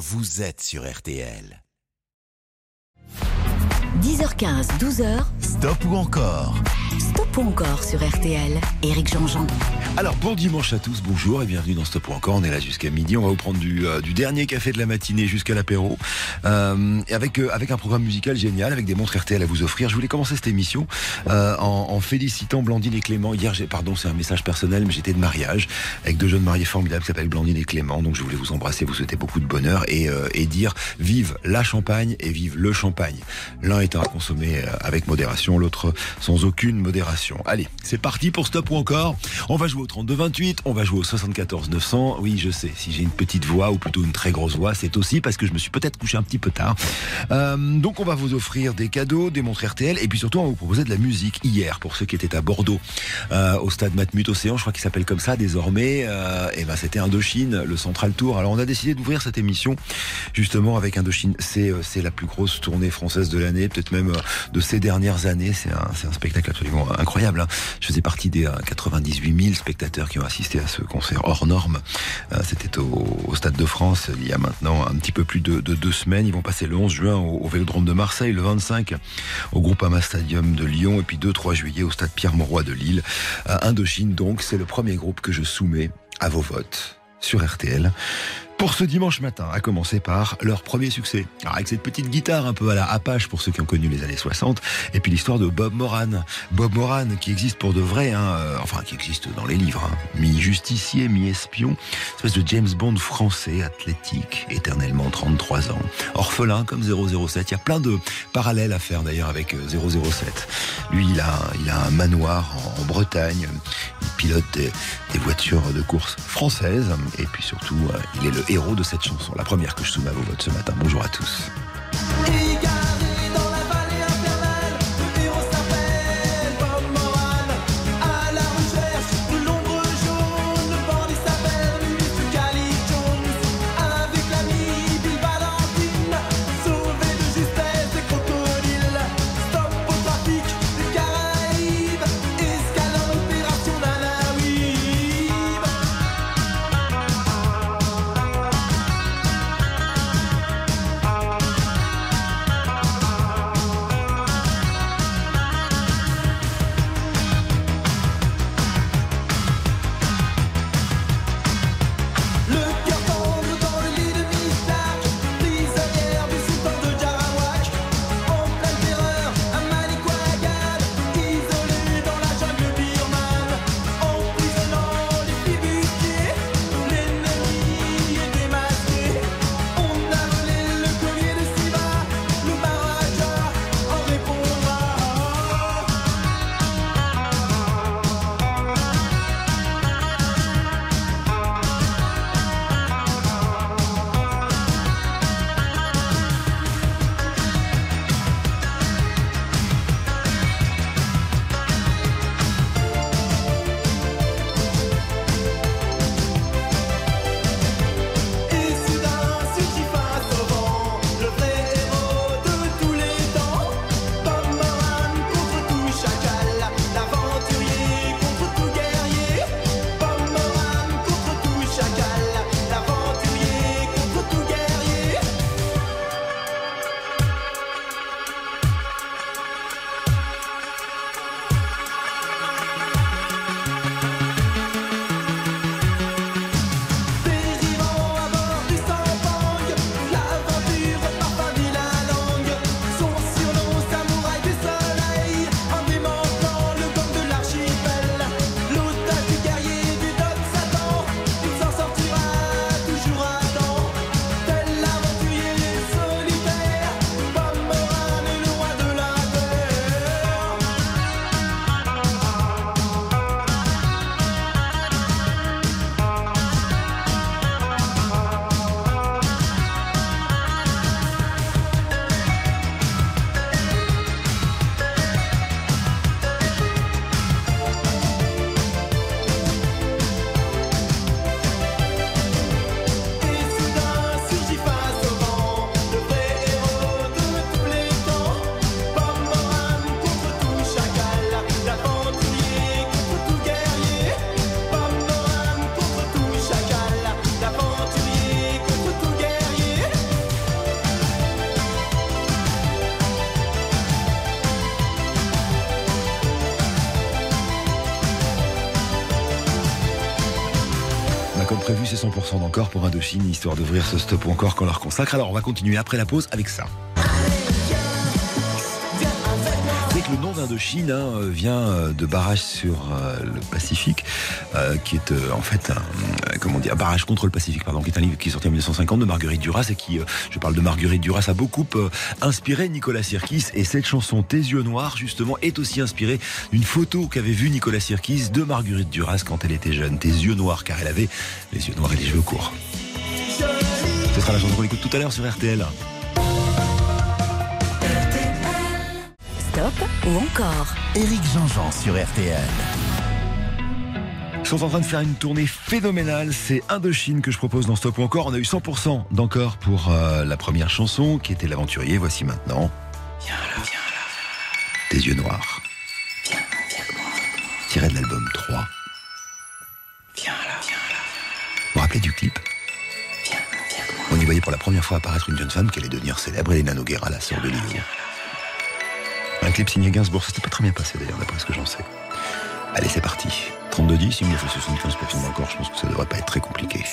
vous êtes sur RTL. 10h15, 12h. Stop ou encore Stop ou encore sur RTL. Éric Jean-Jean. Alors bon dimanche à tous, bonjour et bienvenue dans Stop ou encore. On est là jusqu'à midi. On va vous prendre du, euh, du dernier café de la matinée jusqu'à l'apéro. Euh, avec, euh, avec un programme musical génial, avec des montres RTL à vous offrir. Je voulais commencer cette émission euh, en, en félicitant Blandine et Clément. Hier, j'ai, pardon, c'est un message personnel, mais j'étais de mariage avec deux jeunes mariés formidables qui s'appellent Blandine et Clément. Donc je voulais vous embrasser, vous souhaiter beaucoup de bonheur et, euh, et dire vive la champagne et vive le champagne. L'un étant à consommer euh, avec modération, l'autre sans aucune modération. Allez, c'est parti pour Stop ou encore. On va jouer au 32 28, on va jouer au 74 900. Oui, je sais, si j'ai une petite voix ou plutôt une très grosse voix, c'est aussi parce que je me suis peut-être couché un petit peu tard. Euh, donc on va vous offrir des cadeaux, des montres RTL et puis surtout on va vous proposer de la musique hier pour ceux qui étaient à Bordeaux euh, au stade Matmut Océan, je crois qu'il s'appelle comme ça désormais. Euh, et ben c'était Indochine, le Central Tour. Alors on a décidé d'ouvrir cette émission justement avec Indochine. C'est la plus grosse tournée française de l'année, peut-être même de ces dernières années. C'est un, un spectacle absolument incroyable. hein. Je faisais partie des euh, 98 000 spectateurs qui ont assisté à ce concert hors norme. Euh, C'était au, Stade de France il y a maintenant un petit peu plus de, de deux semaines. Ils vont passer le 11 juin au, au Vélodrome de Marseille, le 25 au Groupama Stadium de Lyon et puis 2-3 juillet au Stade Pierre-Mauroy de Lille. Euh, Indochine donc, c'est le premier groupe que je soumets à vos votes sur RTL. Pour ce dimanche matin, à commencer par leur premier succès. Alors avec cette petite guitare un peu à la Apache pour ceux qui ont connu les années 60, et puis l'histoire de Bob Moran. Bob Moran qui existe pour de vrai, hein, euh, enfin qui existe dans les livres, hein, mi-justicier, mi-espion, espèce de James Bond français, athlétique, éternellement 33 ans, orphelin comme 007. Il y a plein de parallèles à faire d'ailleurs avec euh, 007. Lui, il a, il a un manoir en, en Bretagne, il pilote des, des voitures de course françaises, et puis surtout, euh, il est le héros de cette chanson, la première que je soumets à vos votes ce matin. Bonjour à tous. 100% d'encore pour Indochine, histoire d'ouvrir ce stop encore qu'on leur consacre. Alors on va continuer après la pause avec ça. d'Indochine hein, euh, vient euh, de barrage sur euh, le Pacifique, qui est en fait un, comment dire, un barrage contre le Pacifique, pardon, qui est un livre qui est sorti en 1950 de Marguerite Duras et qui, je parle de Marguerite Duras, a beaucoup inspiré Nicolas Sirkis. Et cette chanson Tes yeux noirs, justement, est aussi inspirée d'une photo qu'avait vue Nicolas Sirkis de Marguerite Duras quand elle était jeune. Tes yeux noirs, car elle avait les yeux noirs et les cheveux courts. Ce sera la chanson qu'on écoute tout à l'heure sur RTL. Stop ou encore Éric Jean-Jean sur RTL. Ils sont en train de faire une tournée phénoménale. C'est Indochine que je propose dans Stop ou encore. On a eu 100% d'encore pour euh, la première chanson qui était l'aventurier. Voici maintenant. Viens là, viens là. Tes yeux noirs. Viens, viens avec moi. Tiré de l'album 3. Viens là, viens là. Vous vous rappelez du clip? Viens, viens avec moi. On y voyait pour la première fois apparaître une jeune femme qui allait devenir célèbre, Elena Noguera, la sœur de Lilo. Un clip signé Gainsbourg, ça s'était pas très bien passé d'ailleurs, d'après ce que j'en sais. Allez, c'est parti. 32-10, il me fait 75 pour finir encore, je pense que ça devrait pas être très compliqué.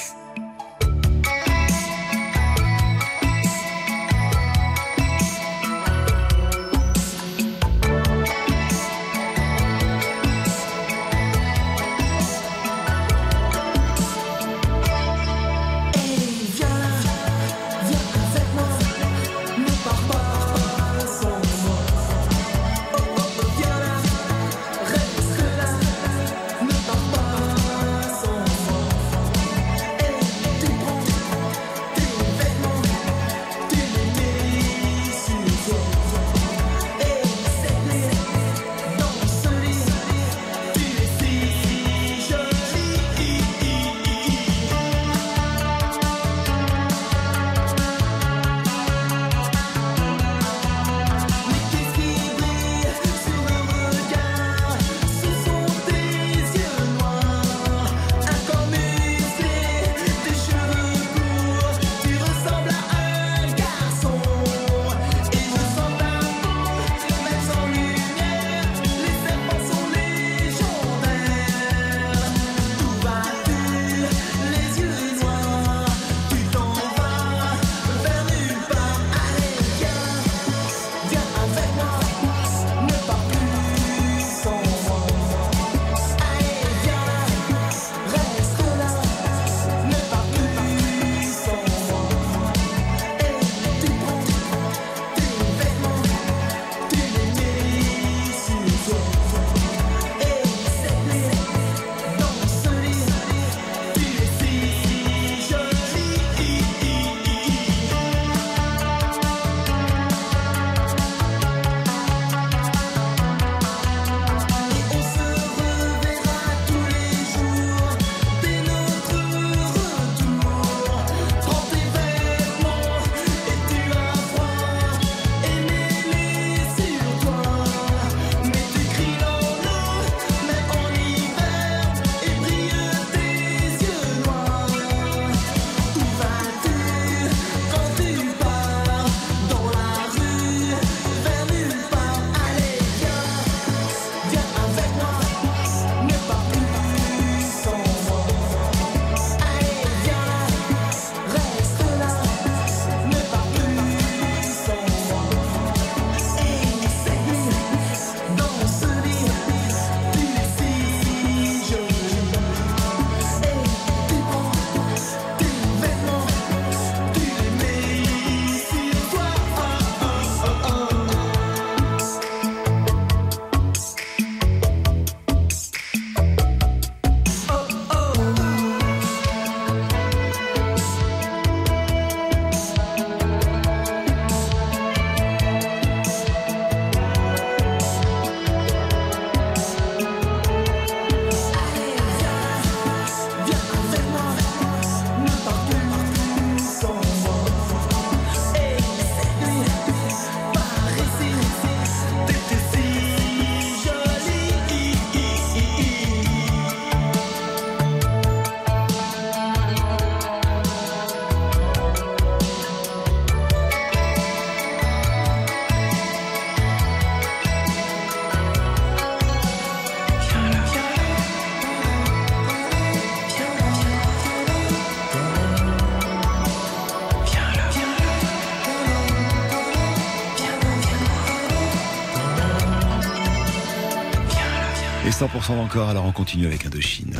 100% d'encore, alors on continue avec Indochine.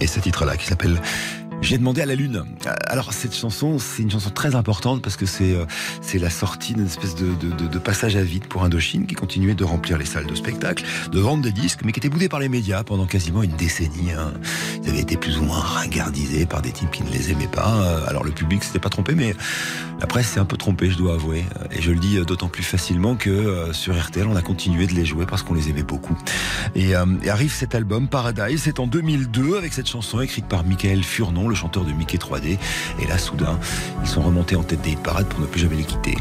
Et ce titre-là qui s'appelle j'ai demandé à la lune. Alors cette chanson, c'est une chanson très importante parce que c'est euh, c'est la sortie d'une espèce de, de, de, passage à vide pour Indochine qui continuait de remplir les salles de spectacle, de vendre des disques, mais qui était boudé par les médias pendant quasiment une décennie. Hein. Ils avaient été plus ou moins ringardisés par des types qui ne les aimaient pas. Euh, alors le public s'était pas trompé, mais la presse s'est un peu trompée, je dois avouer. Et je le dis d'autant plus facilement que euh, sur RTL, on a continué de les jouer parce qu'on les aimait beaucoup. Et, et arrive cet album Paradise, c'est en 2002 avec cette chanson écrite par Michael Furnon le chanteur de Mickey 3D. Et là, soudain, ils sont remontés en tête des parades pour ne plus jamais les quitter.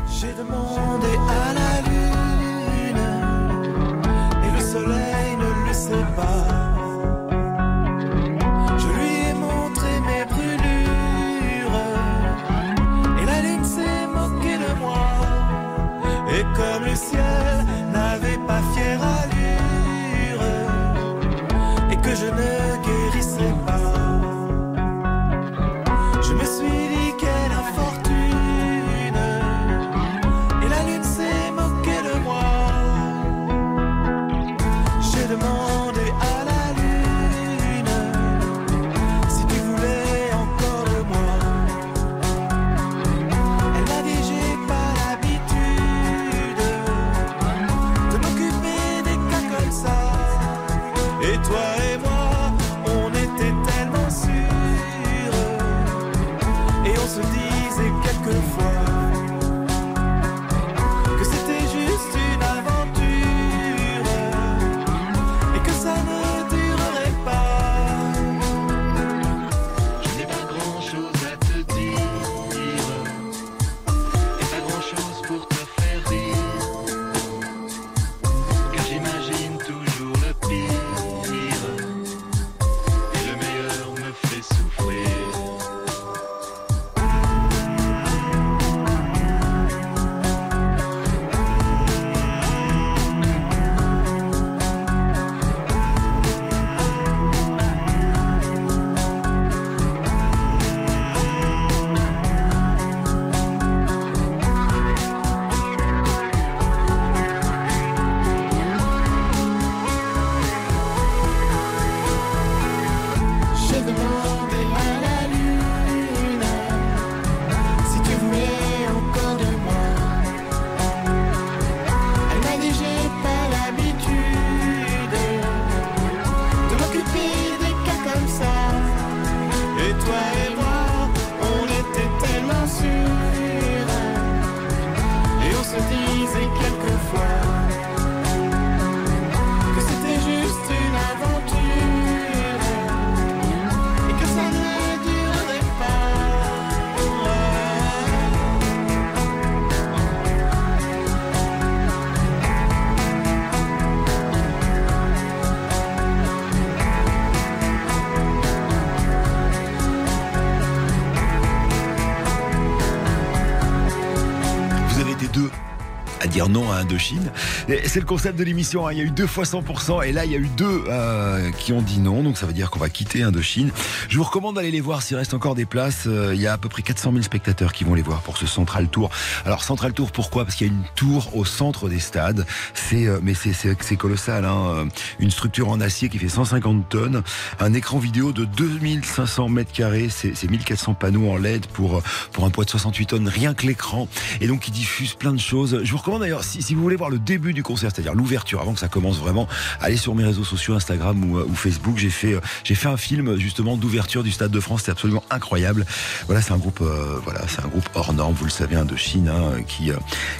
Indochine. Et C'est le concept de l'émission. hein. Il y a eu deux fois 100% et là il y a eu deux euh, qui ont dit non. Donc ça veut dire qu'on va quitter Indochine. Je vous recommande d'aller les voir s'il reste encore des places. Euh, il y a à peu près 400 000 spectateurs qui vont les voir pour ce Central Tour. Alors Central Tour pourquoi? Parce qu'il y a une tour au centre des stades. C'est euh, mais c'est colossal. Hein. Une structure en acier qui fait 150 tonnes, un écran vidéo de 2500 mètres carrés. C'est c'est 1400 panneaux en LED pour pour un poids de 68 tonnes. Rien que l'écran. Et donc il diffuse plein de choses. Je vous recommande d'ailleurs si, si vous voulez voir le début du concert, c'est-à-dire l'ouverture avant que ça commence vraiment, allez sur mes réseaux sociaux Instagram ou, euh, Facebook. J'ai fait euh, j'ai fait un film justement d'ouverture du Stade de France. C'est absolument incroyable. Voilà, c'est un groupe euh, voilà, c'est un groupe hors norme. Vous le savez, Indochine, hein, qui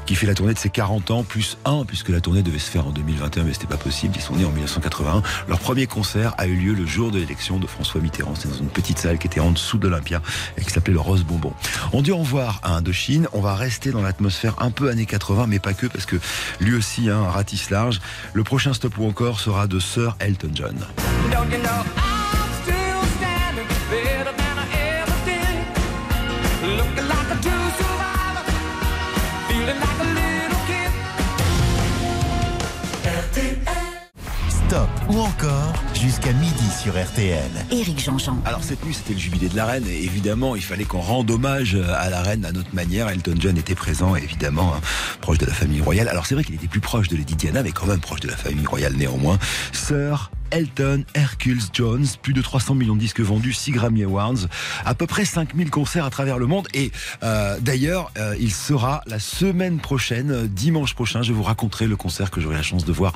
qui fait la tournée de ses 40 ans plus 1 puisque la tournée devait se faire en 2021, mais c'était pas possible. Ils sont nés en 1981. Leur premier concert a eu lieu le jour de l'élection de François Mitterrand. C'était dans une petite salle qui était en dessous de l'Olympia et qui s'appelait le Rose Bonbon. On dit au revoir à Indochine. On va rester dans l'atmosphère un peu années 80, mais pas que, parce que lui aussi, hein, ratisse large. Le prochain stop ou encore sera de Sir Elton John. Stop ou encore jusqu'à midi sur RTL. Éric Jean-Jean. Alors cette nuit c'était le jubilé de la reine et évidemment il fallait qu'on rende hommage à la reine à notre manière. Elton John était présent évidemment hein, proche de la famille royale. Alors c'est vrai qu'il était plus proche de Lady Diana mais quand même proche de la famille royale néanmoins. Sir Elton Hercules Jones, plus de 300 millions de disques vendus, 6 Grammy Awards, à peu près 5000 concerts à travers le monde. Et euh, d'ailleurs, euh, il sera la semaine prochaine, euh, dimanche prochain, je vous raconterai le concert que j'aurai la chance de voir.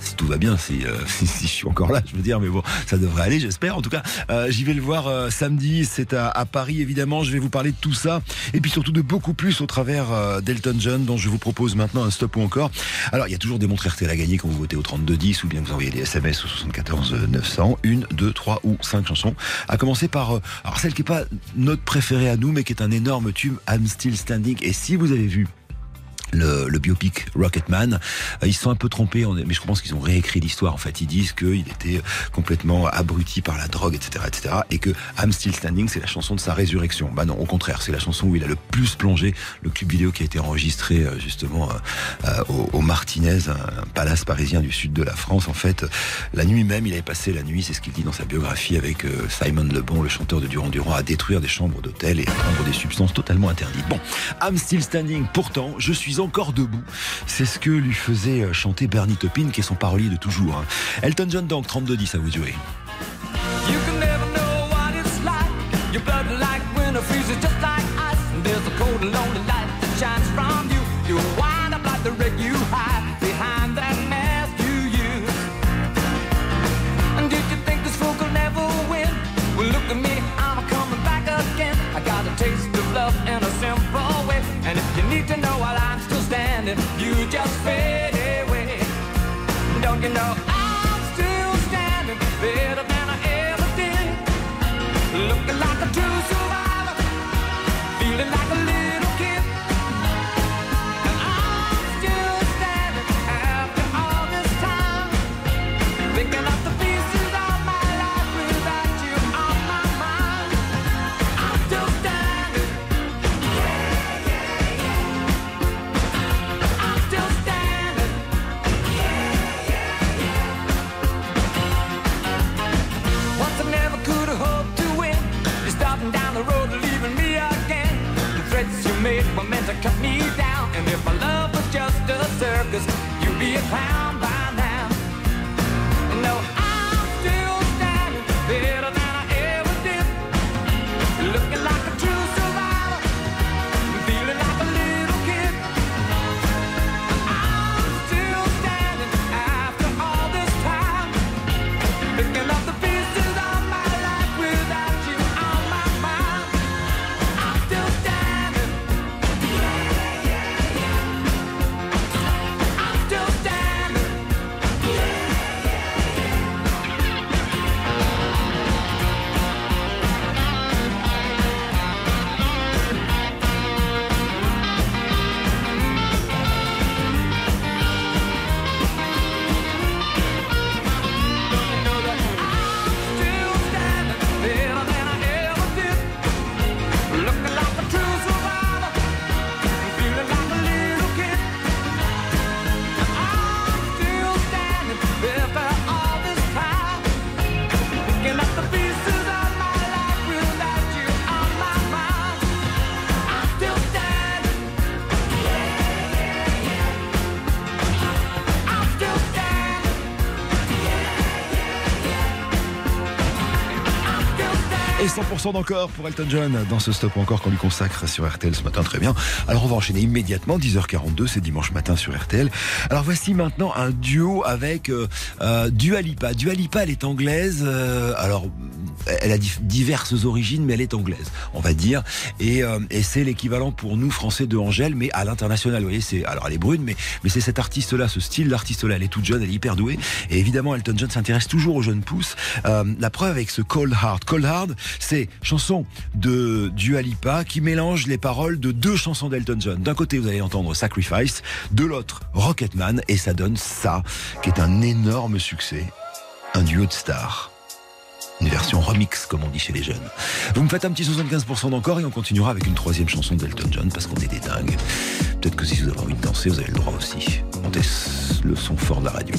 Si tout va bien, si, euh, si, si je suis encore là, je veux dire, mais bon, ça devrait aller, j'espère. En tout cas, euh, j'y vais le voir euh, samedi, c'est à, Paris évidemment. Je vais vous parler de tout ça et puis surtout de beaucoup plus au travers euh, d'Elton John, dont je vous propose maintenant un stop ou encore. Alors, il y a toujours des montres RTL à gagner quand vous votez au 3210 ou bien vous envoyez des SMS au 74 900, une, deux, trois ou cinq chansons. À commencer par, celle qui est pas notre préférée à nous, mais qui est un énorme tube, I'm Still Standing. Et si vous avez vu le, le biopic Rocketman. Euh, Ils se sont un peu trompés, mais je pense qu'ils ont réécrit l'histoire. En fait, ils disent qu'il était complètement abruti par la drogue, etc., etc., et que I'm Still Standing, c'est la chanson de sa résurrection. Bah non, au contraire, c'est la chanson où il a le plus plongé. Le clip vidéo qui a été enregistré euh, justement euh, au, au Martinez, un palace parisien du sud de la France. En fait, la nuit même, il avait passé la nuit, c'est ce qu'il dit dans sa biographie, avec Simon Lebon, le chanteur de Durand Durand, à détruire des chambres d'hôtel et à prendre des substances totalement interdites. Bon, I'm still standing. Pourtant, je suis encore debout. C'est ce que lui faisait euh, chanter Bernie Taupin, qui est son parolier de toujours. hein. Elton John, donc, 32-10 à vous jouer. Cut me down. And if my love was just a circus, you'd be a clown 100% d'encore pour Elton John dans ce stop encore qu'on lui consacre sur RTL ce matin. Très bien. Alors on va enchaîner immédiatement. 10h42, c'est dimanche matin sur RTL. Alors voici maintenant un duo avec euh, euh. Dua Lipa, elle est anglaise. euh, alors elle a diverses origines, mais elle est anglaise, on va dire. Et, euh, et c'est l'équivalent pour nous français de Angèle, mais à l'international. Vous voyez, c'est alors elle est brune, mais mais c'est cet artiste-là, ce style d'artiste-là. Elle est toute jeune, elle est hyper douée. Et évidemment, Elton John s'intéresse toujours aux jeunes pousses. Euh, la preuve avec ce Cold Heart. Cold Heart, c'est chanson de Dua Lipa qui mélange les paroles de deux chansons d'Elton John. D'un côté, vous allez entendre Sacrifice, de l'autre, Rocketman, et ça donne ça, qui est un énorme succès. Un duo de stars. Une version remix, comme on dit chez les jeunes. Vous me faites un petit 75% d'encore et on continuera avec une troisième chanson d'Elton John parce qu'on est des dingues. Peut-être que si vous avez envie de danser, vous avez le droit aussi. Montez le son fort de la radio.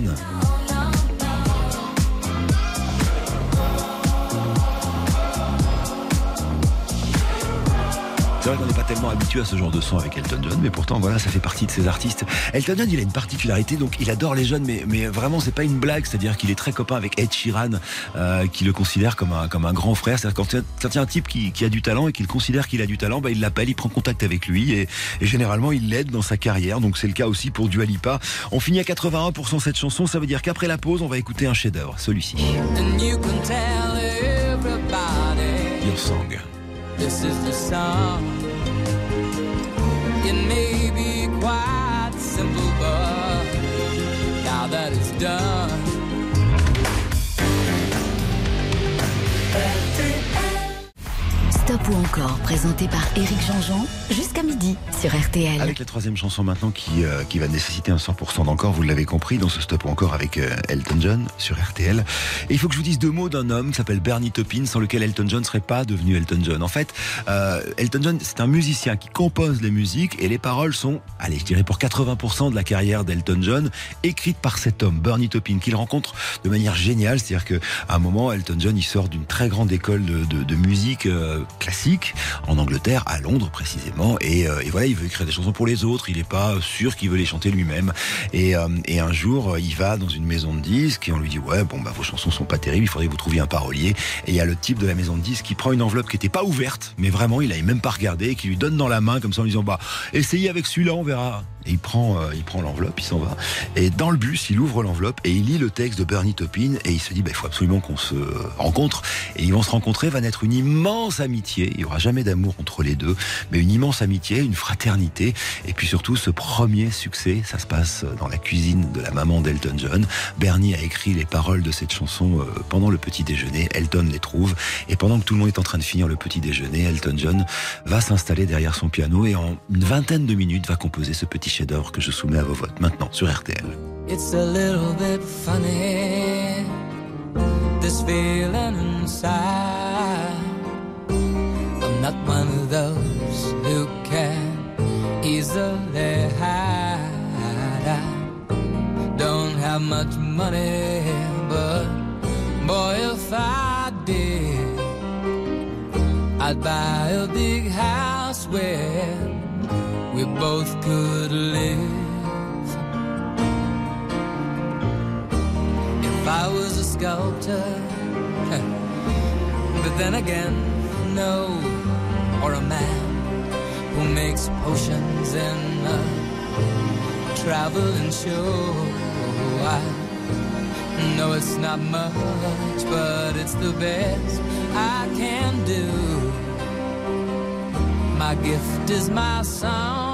Paroles ce genre de son avec Elton John, mais pourtant voilà, ça fait partie de ces artistes. Elton John, il a une particularité, donc il adore les jeunes, mais, mais vraiment c'est pas une blague, c'est-à-dire qu'il est très copain avec Ed Sheeran, euh, qui le considère comme un, comme un grand frère. C'est-à-dire quand il y a- un type qui, qui a du talent et qu'il considère qu'il a du talent, bah, il l'appelle, il prend contact avec lui et, et généralement il l'aide dans sa carrière. Donc c'est le cas aussi pour Dua Lipa. On finit à 81% cette chanson, ça veut dire qu'après la pause, on va écouter un chef-d'œuvre, celui-ci, Your Song. this is the song. It may be quite simple, but now that it's done. Stop ou encore, présenté par Éric Jean-Jean, jusqu'à midi sur RTL. Avec la troisième chanson maintenant qui, euh, qui va nécessiter un 100% d'encore, vous l'avez compris, dans ce stop ou encore avec euh, Elton John sur RTL. Et il faut que je vous dise deux mots d'un homme qui s'appelle Bernie Taupin, sans lequel Elton John ne serait pas devenu Elton John. En fait, euh, Elton John, c'est un musicien qui compose les musiques et les paroles sont, allez, je dirais pour 80% de la carrière d'Elton John, écrites par cet homme, Bernie Taupin, qu'il rencontre de manière géniale. C'est-à-dire qu'à un moment, Elton John, il sort d'une très grande école de, musique classique en Angleterre, à Londres précisément, et, euh, et voilà, il veut écrire des chansons pour les autres. Il n'est pas sûr qu'il veut les chanter lui-même. Et, euh, un jour, euh, il va dans une maison de disques et on lui dit ouais, bon bah vos chansons sont pas terribles, il faudrait que vous trouviez un parolier. Et il y a le type de la maison de disques qui prend une enveloppe qui était pas ouverte, mais vraiment il avait même pas regardé, qui lui donne dans la main comme ça en lui disant bah essayez avec celui-là, on verra. Il prend, euh, il prend l'enveloppe, il s'en va. Et dans le bus, il ouvre l'enveloppe et il lit le texte de Bernie Taupin et il se dit, bah, il faut absolument qu'on se rencontre. Et ils vont se rencontrer, va naître une immense amitié. Il y aura jamais d'amour entre les deux, mais une immense amitié, une fraternité. Et puis surtout, ce premier succès, ça se passe dans la cuisine de la maman d'Elton John. Bernie a écrit les paroles de cette chanson euh, pendant le petit déjeuner. Elton les trouve. Et pendant que tout le monde est en train de finir le petit déjeuner, Elton John va s'installer derrière son piano et en une vingtaine de minutes va composer ce petit que je soumets à vos votes maintenant sur RTL. It's a little bit funny, this feeling inside. I'm not one of those who can easily hide. I don't have much money, but boy, if I did, I'd buy a big house where both could live. If I was a sculptor, but then again, no, or a man who makes potions in a traveling show. I know it's not much, but it's the best I can do. My gift is my song,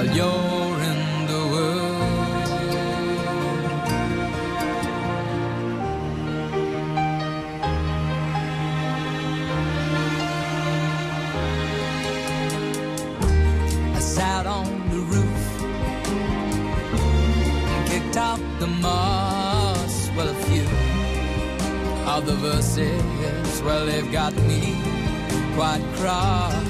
while you're in the world. I sat on the roof and kicked out the moss. Well, a few of the verses, well, they've got me quite cross.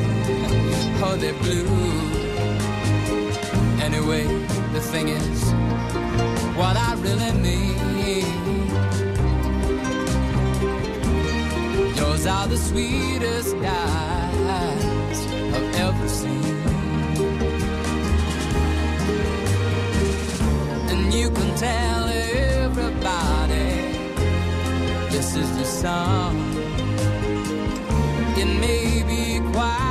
oh, they're blue. Anyway, the thing is, what I really mean. Yours are the sweetest eyes I've ever seen. And you can tell everybody this is the song. It may be quiet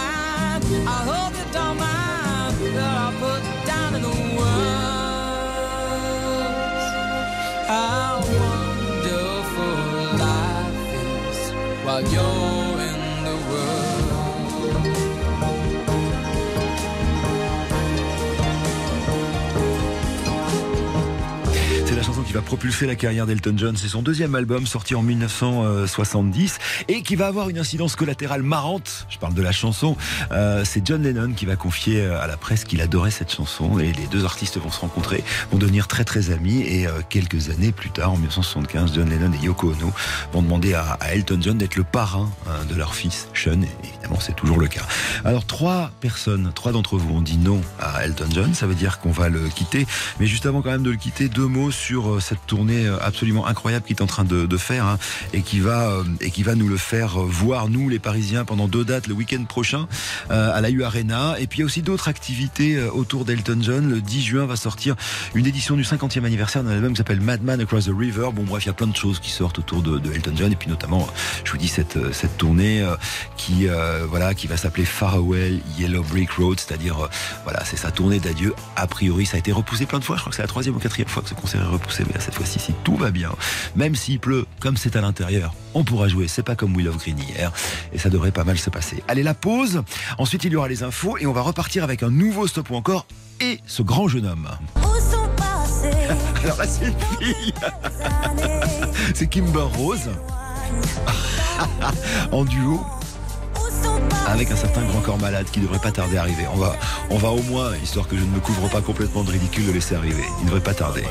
有 qui va propulser la carrière d'Elton John. C'est son deuxième album sorti en 1970 et qui va avoir une incidence collatérale marrante. Je parle de la chanson. Euh, c'est John Lennon qui va confier à la presse qu'il adorait cette chanson et les deux artistes vont se rencontrer, vont devenir très très amis et euh, quelques années plus tard, en 1975, John Lennon et Yoko Ono vont demander à, à Elton John d'être le parrain hein, de leur fils Sean. Et évidemment, c'est toujours le cas. Alors trois personnes, trois d'entre vous ont dit non à Elton John. Ça veut dire qu'on va le quitter. Mais juste avant quand même de le quitter, deux mots sur euh, cette tournée euh, absolument incroyable qu'il est en train de, faire hein, et qui va euh, et qui va nous le faire euh, voir nous les Parisiens pendant deux dates le week-end prochain à la U Arena. Et puis il y a aussi d'autres activités autour d'Elton John. Le 10 juin va sortir une édition du 50e anniversaire d'un album qui s'appelle Madman Across the River. Bon bref, il y a plein de choses qui sortent autour de, Elton John et puis notamment, je vous dis cette cette tournée qui voilà qui va s'appeler Farewell Yellow Brick Road, c'est-à-dire voilà c'est sa tournée d'adieu. A priori, ça a été repoussé plein de fois. Je crois que c'est la troisième ou quatrième fois que ce concert est repoussé, cette fois-ci, si tout va bien, même s'il pleut, comme c'est à l'intérieur, on pourra jouer. C'est pas comme Love Green hier, et ça devrait pas mal se passer. Allez, la pause. Ensuite, il y aura les infos et on va repartir avec un nouveau stop ou encore et ce grand jeune homme. Alors là, c'est une fille. c'est Kimber Rose en duo avec un certain grand corps malade qui devrait pas tarder à arriver. On va, on va au moins, histoire que je ne me couvre pas complètement de ridicule, le laisser arriver. Il ne devrait pas tarder.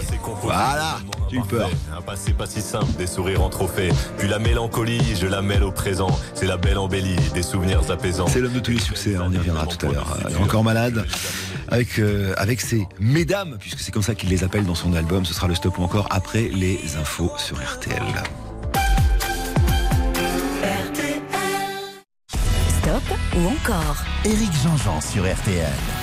Voilà, j'ai eu peur. Un passé pas si simple, des sourires en trophée. Puis la mélancolie, je la mêle au présent. C'est la belle embellie, des souvenirs apaisants. C'est l'homme de tous les succès, hein, on y reviendra tout à l'heure. Euh, Encore malade, avec, euh, avec ses mesdames, puisque c'est comme ça qu'il les appelle dans son album. Ce sera le stop ou encore après les infos sur RTL. Stop ou encore Éric Jean-Jean sur RTL.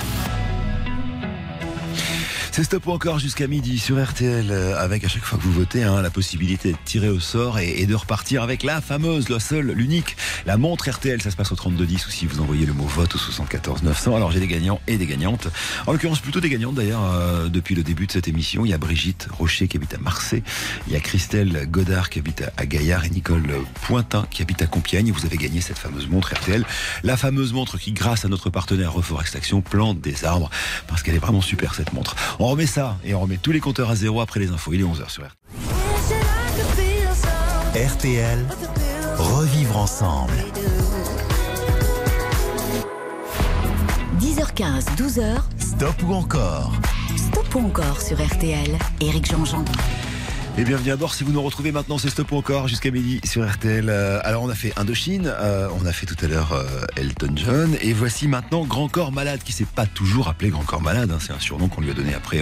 C'est stop encore jusqu'à midi sur RTL, euh, avec à chaque fois que vous votez hein, la possibilité d'être tiré au sort et, et de repartir avec la fameuse, la seule, l'unique, la montre RTL. Ça se passe au 3210 ou si vous envoyez le mot vote au 74 900. Alors j'ai des gagnants et des gagnantes. En l'occurrence plutôt des gagnantes d'ailleurs euh, depuis le début de cette émission. Il y a Brigitte Rocher qui habite à Marseille, il y a Christelle Godard qui habite à- Gaillard et Nicole Pointin qui habite à Compiègne. Vous avez gagné cette fameuse montre RTL, la fameuse montre qui, grâce à notre partenaire Reforestation, plante des arbres parce qu'elle est vraiment super cette montre. On remet ça et on remet tous les compteurs à zéro après les infos. Il est 11h sur RTL. RTL, revivre ensemble. 10h15, 12h, Stop ou encore? Stop ou encore sur RTL. Éric Jean-Jean. Et bienvenue à bord si vous nous retrouvez maintenant, c'est Stop encore jusqu'à midi sur RTL. Euh, alors on a fait Indochine, euh, on a fait tout à l'heure euh, Elton John, et voici maintenant Grand Corps Malade, qui s'est pas toujours appelé Grand Corps Malade, hein, c'est un surnom qu'on lui a donné après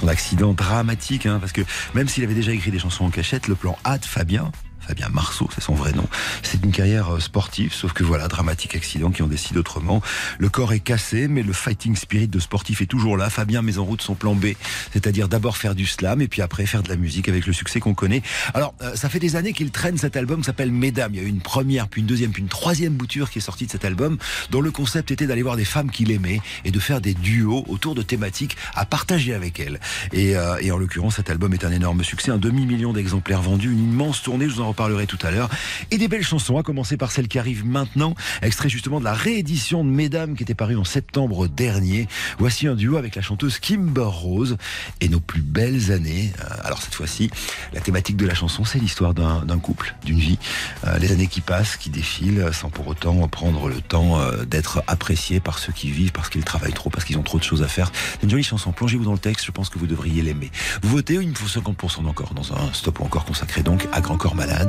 son accident dramatique, hein, parce que même s'il avait déjà écrit des chansons en cachette, le plan A de Fabien, Fabien Marceau, c'est son vrai nom. C'est une carrière euh, sportive, sauf que voilà, dramatique accident qui en décide autrement. Le corps est cassé, mais le fighting spirit de sportif est toujours là. Fabien met en route son plan B, c'est-à-dire d'abord faire du slam et puis après faire de la musique avec le succès qu'on connaît. Alors, euh, ça fait des années qu'il traîne cet album qui s'appelle Mesdames. Il y a eu une première, puis une deuxième, puis une troisième bouture qui est sortie de cet album, dont le concept était d'aller voir des femmes qu'il aimait et de faire des duos autour de thématiques à partager avec elles. Et, euh, et en l'occurrence, cet album est un énorme succès, un demi-million d'exemplaires vendus, une immense tournée, je vous en reparlerai tout à l'heure, et des belles chansons, à commencer par celle qui arrive maintenant, extrait justement de la réédition de Mesdames qui était parue en septembre dernier. Voici un duo avec la chanteuse Kimber Rose et nos plus belles années. Euh, Alors cette fois-ci, la thématique de la chanson, c'est l'histoire d'un couple, d'une vie, Euh, les années qui passent, qui défilent, sans pour autant prendre le temps euh, d'être appréciés par ceux qui vivent, parce qu'ils travaillent trop, parce qu'ils ont trop de choses à faire. C'est une jolie chanson. Plongez-vous dans le texte, je pense que vous devriez l'aimer. Vous votez, il me faut 50% encore dans un stop ou encore consacré donc à Grand Corps Malade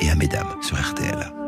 et à Mesdames sur RTL.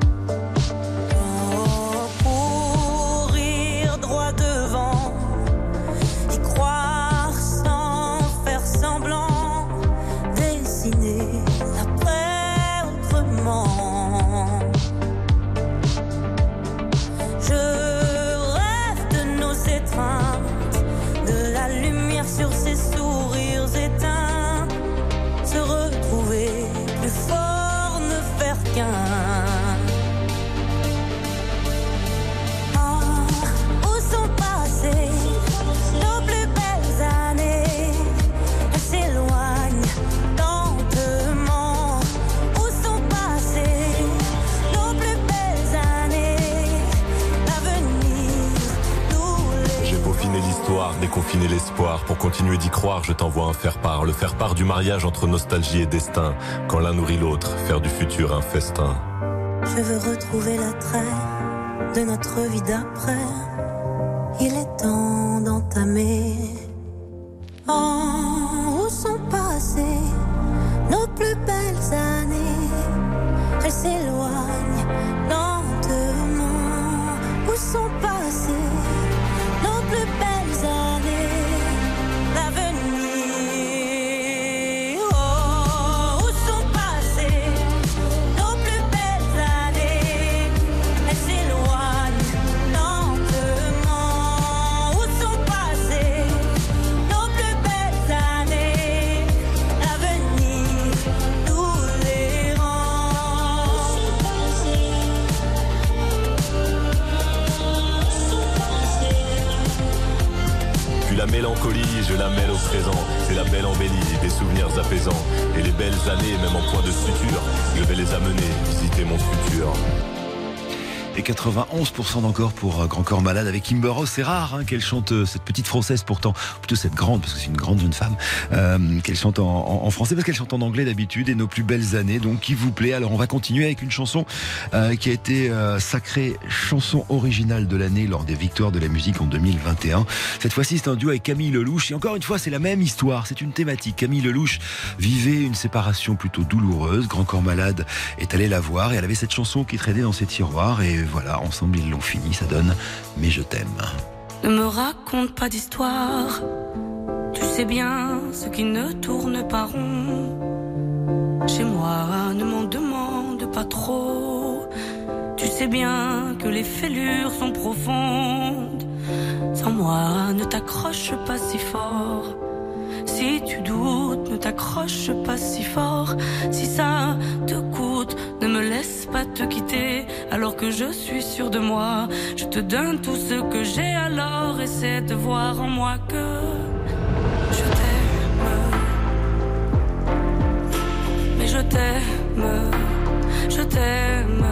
Pour continuer d'y croire, je t'envoie un faire-part. Le faire-part du mariage entre nostalgie et destin. Quand l'un nourrit l'autre, faire du futur un festin. Je veux retrouver l'attrait de notre vie d'après. Il est temps d'entamer. 91% d'encore pour euh, Grand Corps Malade avec Kimber. C'est rare hein, qu'elle chante euh, cette petite française pourtant, plutôt cette grande, parce que c'est une grande jeune femme, euh, qu'elle chante en, français, parce qu'elle chante en anglais d'habitude, et nos plus belles années, donc qui vous plaît. Alors on va continuer avec une chanson qui a été sacrée chanson originale de l'année lors des victoires de la musique en 2021. Cette fois-ci c'est un duo avec Camille Lelouch, et encore une fois c'est la même histoire, c'est une thématique. Camille Lelouch vivait une séparation plutôt douloureuse, Grand Corps Malade est allé la voir, et elle avait cette chanson qui traînait dans ses tiroirs, et voilà, ensemble ils l'ont fini, ça donne Mais je t'aime. Ne me raconte pas d'histoire. Tu sais bien ce qui ne tourne pas rond. Chez moi, ne m'en demande pas trop. Tu sais bien que les fêlures sont profondes. Sans moi, ne t'accroche pas si fort. Si tu doutes, ne t'accroche pas si fort. Si ça te coûte, ne me laisse pas te quitter. Alors que je suis sûr de moi, je te donne tout ce que j'ai. Alors essaie de voir en moi que je t'aime. Mais je t'aime, je t'aime,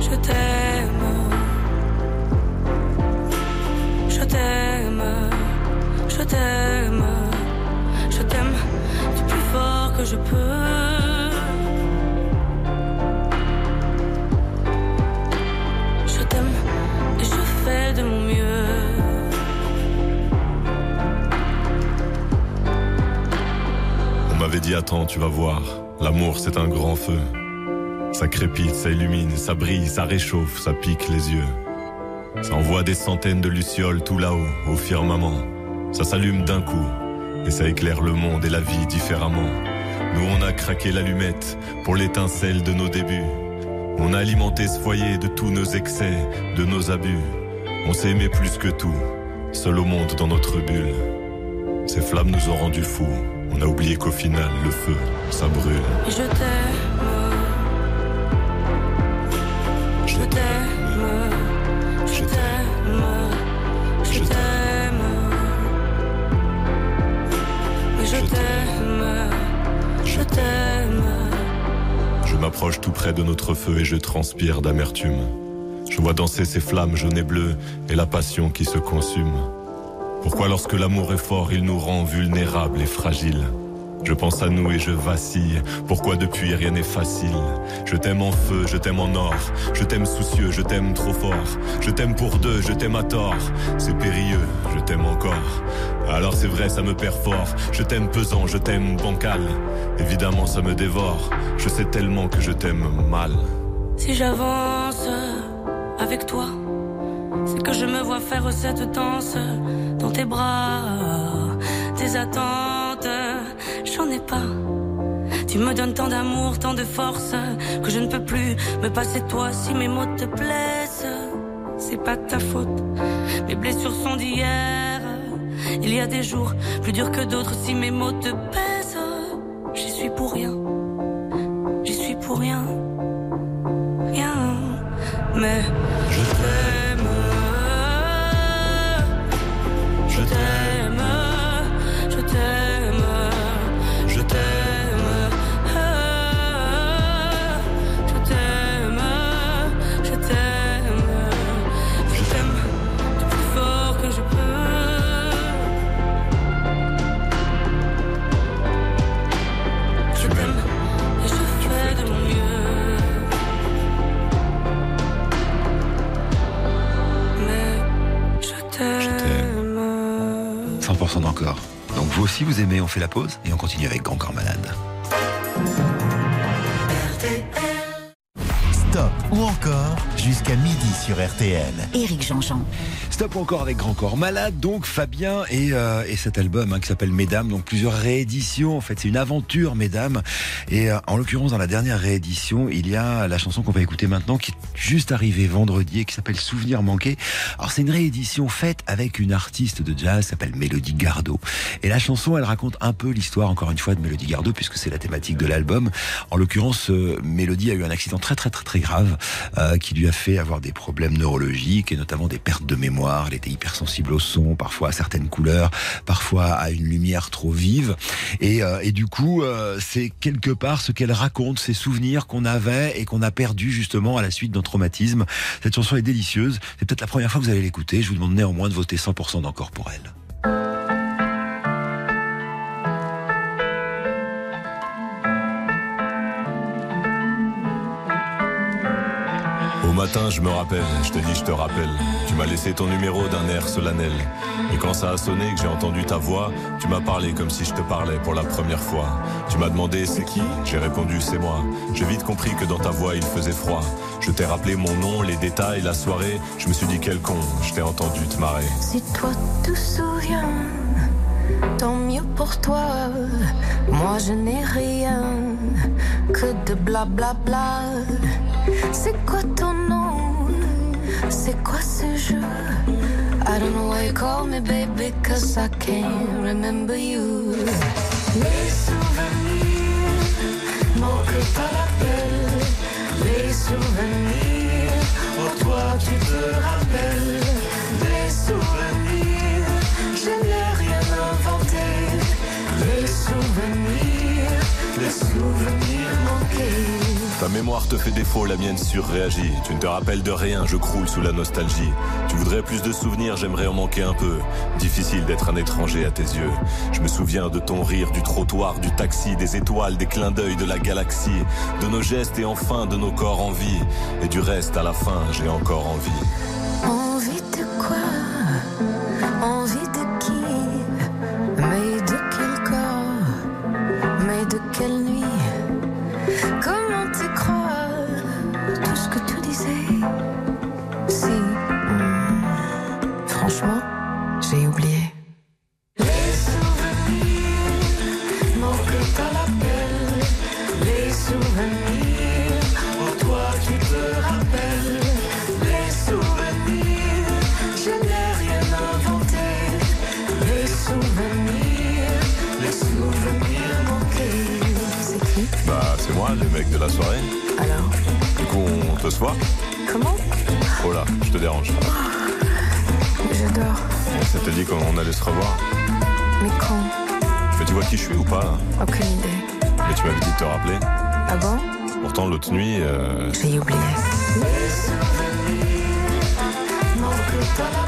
je t'aime. Je t'aime, je t'aime, du plus fort que je peux. Je t'aime et je fais de mon mieux. On m'avait dit attends, tu vas voir, l'amour c'est un grand feu. Ça crépite, ça illumine, ça brille, ça réchauffe, ça pique les yeux. Ça envoie des centaines de lucioles tout là-haut, au firmament. Ça s'allume d'un coup, et ça éclaire le monde et la vie différemment. Nous on a craqué l'allumette pour l'étincelle de nos débuts. On a alimenté ce foyer de tous nos excès, de nos abus. On s'est aimé plus que tout, seul au monde dans notre bulle. Ces flammes nous ont rendus fous. On a oublié qu'au final, le feu, ça brûle. Je t'aime. Je t'aime, t'aime, je t'aime. Je m'approche tout près de notre feu et je transpire d'amertume. Je vois danser ces flammes jaunes et bleues et la passion qui se consume. Pourquoi lorsque l'amour est fort, il nous rend vulnérables et fragiles? Je pense à nous et je vacille. Pourquoi depuis rien n'est facile? Je t'aime en feu, je t'aime en or. Je t'aime soucieux, je t'aime trop fort. Je t'aime pour deux, je t'aime à tort. C'est périlleux, je t'aime encore. Alors c'est vrai, ça me perd fort. Je t'aime pesant, je t'aime bancal. Évidemment, ça me dévore. Je sais tellement que je t'aime mal. Si j'avance avec toi, c'est que je me vois faire cette danse dans tes bras. Tes attentes, j'en ai pas. Tu me donnes tant d'amour, tant de force que je ne peux plus me passer de toi si mes mots te blessent. C'est pas ta faute, mes blessures sont d'hier. Il y a des jours plus durs que d'autres si mes mots te pèsent. J'y suis pour rien, j'y suis pour rien, rien. Mais 100% d'encore. Donc vous aussi vous aimez, on fait la pause et on continue avec Grand Malade. Stop ou encore jusqu'à midi sur RTL. Éric Jean-Jean. Stop encore avec Grand Corps Malade, donc Fabien et, euh, et cet album hein, qui s'appelle Mesdames, donc plusieurs rééditions. En fait, c'est une aventure, Mesdames. Et euh, en l'occurrence, dans la dernière réédition, il y a la chanson qu'on va écouter maintenant, qui est juste arrivée vendredi et qui s'appelle Souvenir manqué. Alors, c'est une réédition faite avec une artiste de jazz qui s'appelle Mélodie Gardot. Et la chanson, elle raconte un peu l'histoire, encore une fois, de Mélodie Gardot, puisque c'est la thématique de l'album. En l'occurrence, euh, Mélodie a eu un accident très très très très grave euh, qui lui a fait avoir des problèmes neurologiques et notamment des pertes de mémoire. Elle était hypersensible au son, parfois à certaines couleurs, parfois à une lumière trop vive. Et, euh, du coup, euh, c'est quelque part ce qu'elle raconte, ces souvenirs qu'on avait et qu'on a perdu justement à la suite d'un traumatisme. Cette chanson est délicieuse. C'est peut-être la première fois que vous allez l'écouter. Je vous demande néanmoins de voter 100% d'encore pour elle. Matin, je me rappelle, je te dis, je te rappelle. Tu m'as laissé ton numéro d'un air solennel. Et quand ça a sonné, que j'ai entendu ta voix, tu m'as parlé comme si je te parlais pour la première fois. Tu m'as demandé c'est qui? J'ai répondu c'est moi. J'ai vite compris que dans ta voix il faisait froid. Je t'ai rappelé mon nom, les détails, la soirée. Je me suis dit quel con, je t'ai entendu te marrer. Si toi te souviens, tant mieux pour toi. Moi je n'ai rien que de blablabla. C'est quoi ton nom? C'est quoi ce jeu? I don't know why you call me baby, cause I can't remember you. Les souvenirs manquent pas l'appel. Les souvenirs, oh toi tu te rappelles. Les souvenirs, Ta mémoire te fait défaut, la mienne surréagit. Tu ne te rappelles de rien, je croule sous la nostalgie. Tu voudrais plus de souvenirs, j'aimerais en manquer un peu. Difficile d'être un étranger à tes yeux. Je me souviens de ton rire, du trottoir, du taxi, des étoiles, des clins d'œil de la galaxie, de nos gestes et enfin de nos corps en vie. Et du reste, à la fin, j'ai encore envie. Soit Comment Oh là, je te dérange. J'adore. On s'était dit qu'on allait se revoir. Mais quand Mais tu vois qui je suis ou pas là? Aucune idée. Mais tu m'avais dit de te rappeler. Ah bon? Pourtant, l'autre nuit, euh, J'ai oublié. Ça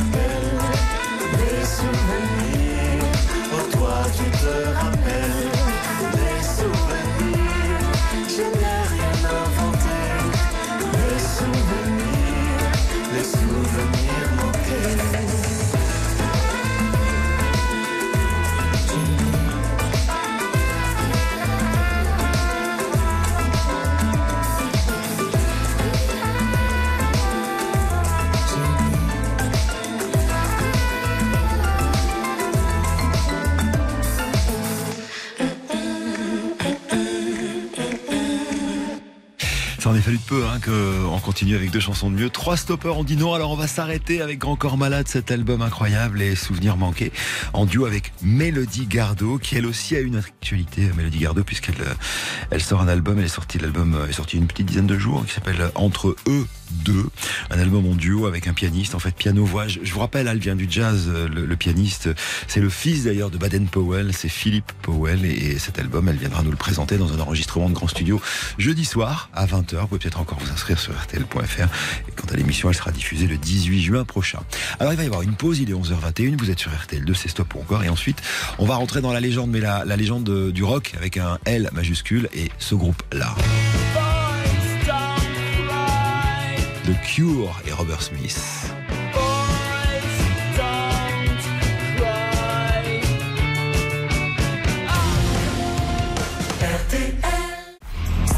qu'on continue avec deux chansons de mieux. Trois stoppers ont dit non, alors on va s'arrêter avec Grand Corps Malade, cet album incroyable et souvenirs manqués, en duo avec Mélodie Gardot, qui elle aussi a une actualité, Mélodie Gardot, puisqu'elle euh, sort un album, elle sortie, euh, est sorti une petite dizaine de jours, qui s'appelle Entre eux deux, un album en duo avec un pianiste, en fait piano-voix. Je, je vous rappelle, elle vient du jazz, euh, le, pianiste, c'est le fils d'ailleurs de Baden Powell, c'est Philippe Powell, et, et cet album, elle viendra nous le présenter dans un enregistrement de grand studio jeudi soir à 20h. Vous pouvez peut-être encore vous inscrire sur RTL.fr. Et quant à l'émission, elle sera diffusée le 18 juin prochain. Alors il va y avoir une pause, il est 11h21, vous êtes sur RTL2, c'est stop encore. Et ensuite, on va rentrer dans la légende, mais la, légende de- du rock avec un L majuscule et ce groupe-là. The Cure et Robert Smith.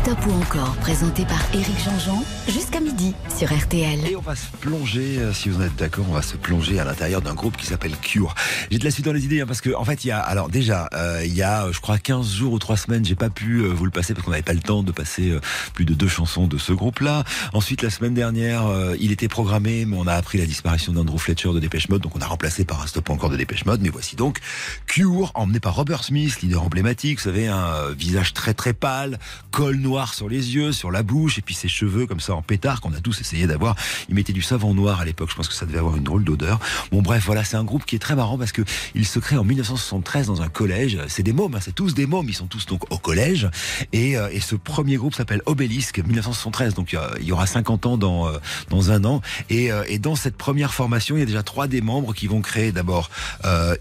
Stop ou encore, présenté par Éric Jean-Jean, jusqu'à midi sur RTL. Et on va se plonger, euh, si vous en êtes d'accord, on va se plonger à l'intérieur d'un groupe qui s'appelle Cure. J'ai de la suite dans les idées, hein, parce que en fait, il y a, alors déjà, euh, il y a, euh, je crois, 15 jours ou 3 semaines, j'ai pas pu euh, vous le passer parce qu'on n'avait pas le temps de passer plus de deux chansons de ce groupe-là. Ensuite, la semaine dernière, il était programmé, mais on a appris la disparition d'Andrew Fletcher de Dépêche Mode, donc on a remplacé par un stop encore de Dépêche Mode. Mais voici donc Cure, emmené par Robert Smith, leader emblématique. Vous savez, un visage très très pâle, col noir sur les yeux, sur la bouche, et puis ses cheveux comme ça en pétard qu'on a tous essayé d'avoir. Il mettait du savon noir à l'époque. Je pense que ça devait avoir une drôle d'odeur. Bon bref, voilà, c'est un groupe qui est très marrant parce que il se crée en 1973 dans un collège. C'est des mômes, hein, c'est tous des mômes. Ils sont tous donc au collège. Et, euh, ce premier groupe s'appelle Obélisque 1973. Donc il y aura 50 ans dans euh, dans un an. Et, euh, et dans cette première formation, il y a déjà trois des membres qui vont créer d'abord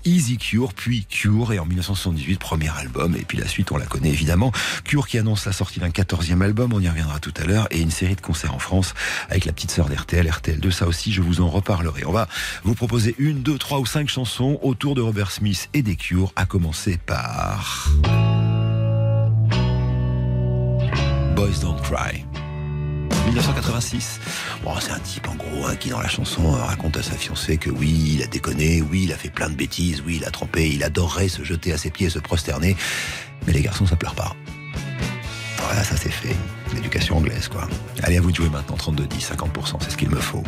Easy Cure, puis Cure, et en 1978 premier album. Et puis la suite, on la connaît évidemment. Cure qui annonce la sortie d'un 14e album, on y reviendra tout à l'heure, et une série de concerts en France avec la petite sœur d'RTL, RTL2. Ça aussi, je vous en reparlerai. On va vous proposer une, deux, trois ou cinq chansons autour de Robert Smith et des Cure, à commencer par Boys Don't Cry. 1986. Bon, c'est un type en gros hein, qui dans la chanson euh, raconte à sa fiancée que oui, il a déconné, oui, il a fait plein de bêtises, oui, il a trompé, il adorerait se jeter à ses pieds et se prosterner. Mais les garçons, ça pleure pas. Voilà, ça c'est fait. L'éducation anglaise, quoi. Allez, à vous de jouer maintenant. 32, 10, 50%, c'est ce qu'il me faut.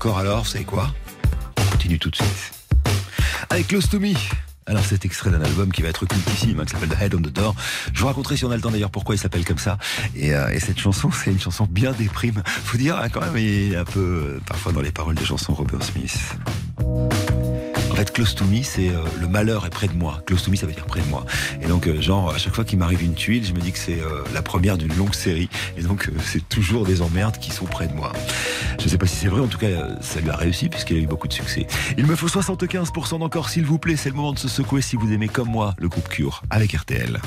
82% d'encore alors, vous savez quoi? On continue tout de suite. Avec Close to Me. Alors cet extrait d'un album qui va être cultissime, hein, qui s'appelle The Head on the Door. Je vous raconterai si on a le temps d'ailleurs pourquoi il s'appelle comme ça. Et, euh, et cette chanson, c'est une chanson bien déprime. Faut dire hein, quand même, il est un peu euh, parfois dans les paroles des chansons Robert Smith. Fait, close to me, c'est euh, le malheur est près de moi. Close to me, ça veut dire près de moi. Et donc, euh, genre, à chaque fois qu'il m'arrive une tuile, je me dis que c'est euh, la première d'une longue série. Et donc, c'est toujours des emmerdes qui sont près de moi. Je ne sais pas si c'est vrai, en tout cas, ça lui a réussi puisqu'il a eu beaucoup de succès. Il me faut 75% d'encore, s'il vous plaît. C'est le moment de se secouer si vous aimez comme moi le groupe Cure avec RTL.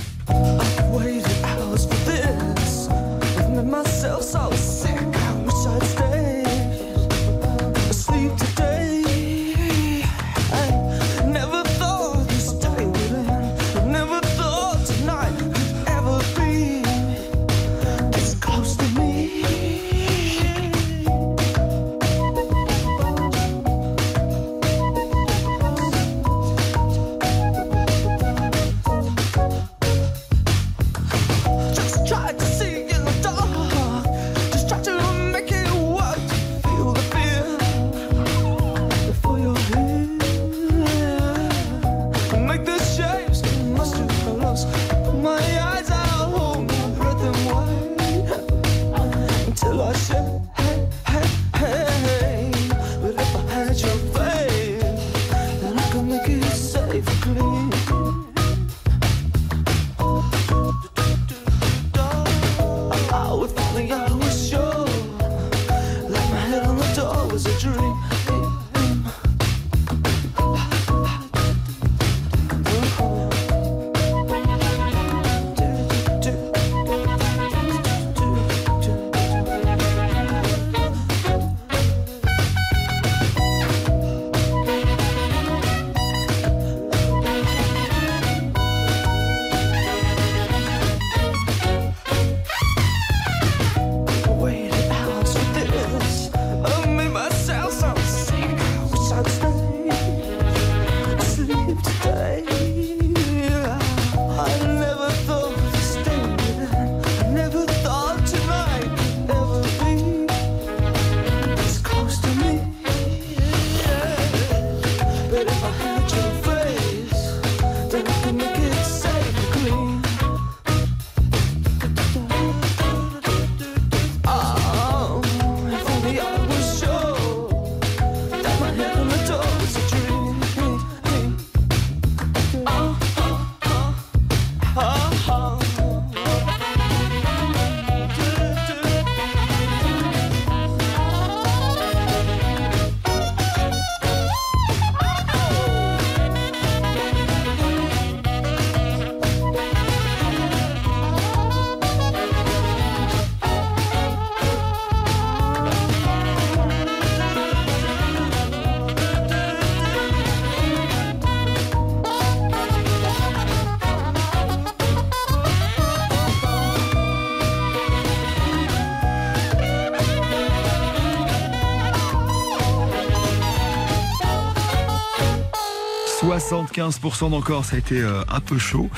75% d'encore, ça a été euh, un peu chaud.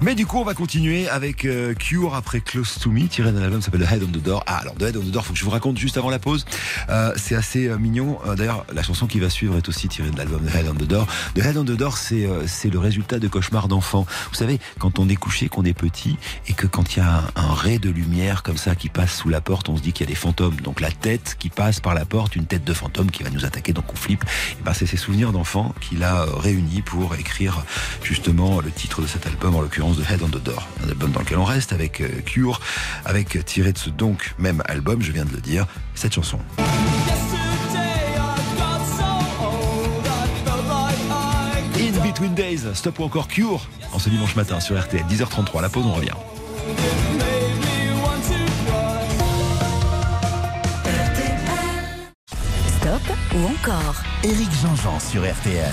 Mais du coup, on va continuer avec euh, Cure après Close to Me, tiré d'un album qui s'appelle The Head on the Door. Ah, alors The Head on the Door, faut que je vous raconte juste avant la pause. Euh, c'est assez mignon. D'ailleurs, la chanson qui va suivre est aussi tirée de l'album The Head on the Door. The Head on the Door, c'est le résultat de cauchemars d'enfants. Vous savez, quand on est couché, qu'on est petit, et que quand il y a un, un ray de lumière comme ça qui passe sous la porte, on se dit qu'il y a des fantômes. Donc la tête qui passe par la porte, une tête de fantôme qui va nous attaquer, donc on flippe. Ben, c'est ces souvenirs d'enfants qu'il a réunis pour écrire justement le titre de cet album, en l'occurrence The Head on the Door. Un album dans lequel on reste avec euh, Cure, avec tiré de ce donc même album, je viens de le dire, cette chanson. In Between Days, stop ou encore Cure, en ce dimanche matin sur RTL, 10h33, la pause, on revient. Stop ou encore? Éric Jean-Jean sur RTL.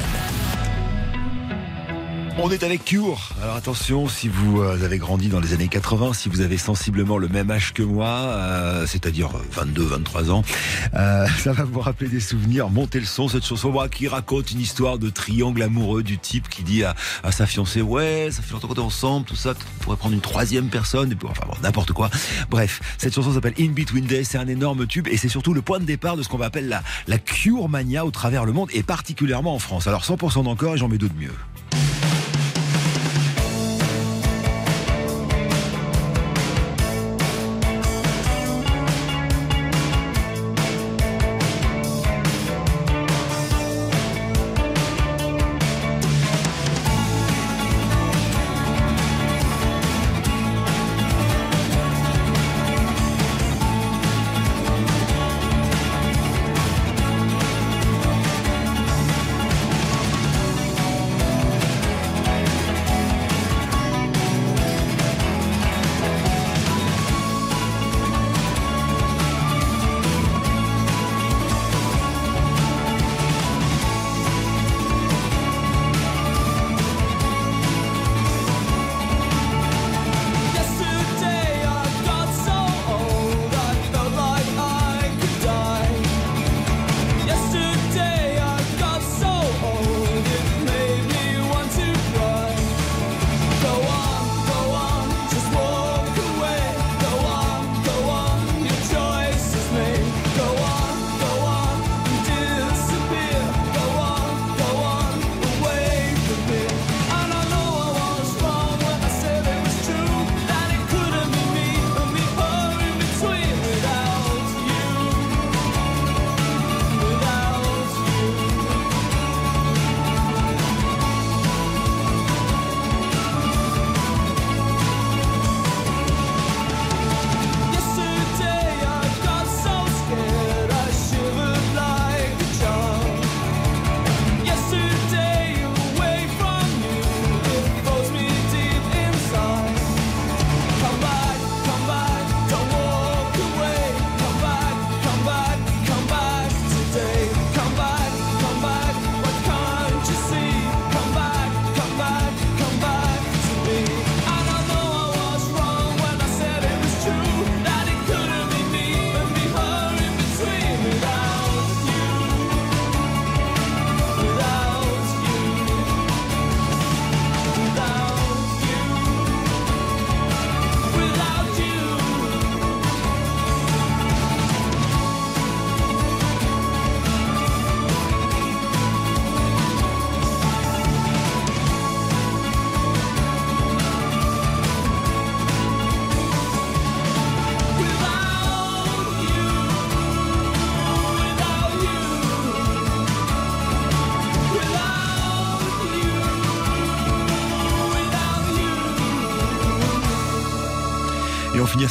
On est avec Cure. Alors attention, si vous euh, avez grandi dans les années 80, si vous avez sensiblement le même âge que moi, euh, c'est-à-dire 22, 23 ans, euh, ça va vous rappeler des souvenirs. Montez le son, cette chanson moi, qui raconte une histoire de triangle amoureux du type qui dit à, à sa fiancée, ouais, ça fait longtemps qu'on est ensemble, tout ça, on pourrait prendre une troisième personne, et enfin bon, n'importe quoi. Bref, cette chanson s'appelle In Between Days, c'est un énorme tube et c'est surtout le point de départ de ce qu'on va appeler la, la Cure Mania au travers le monde et particulièrement en France. Alors 100% d'encore et j'en mets deux de mieux.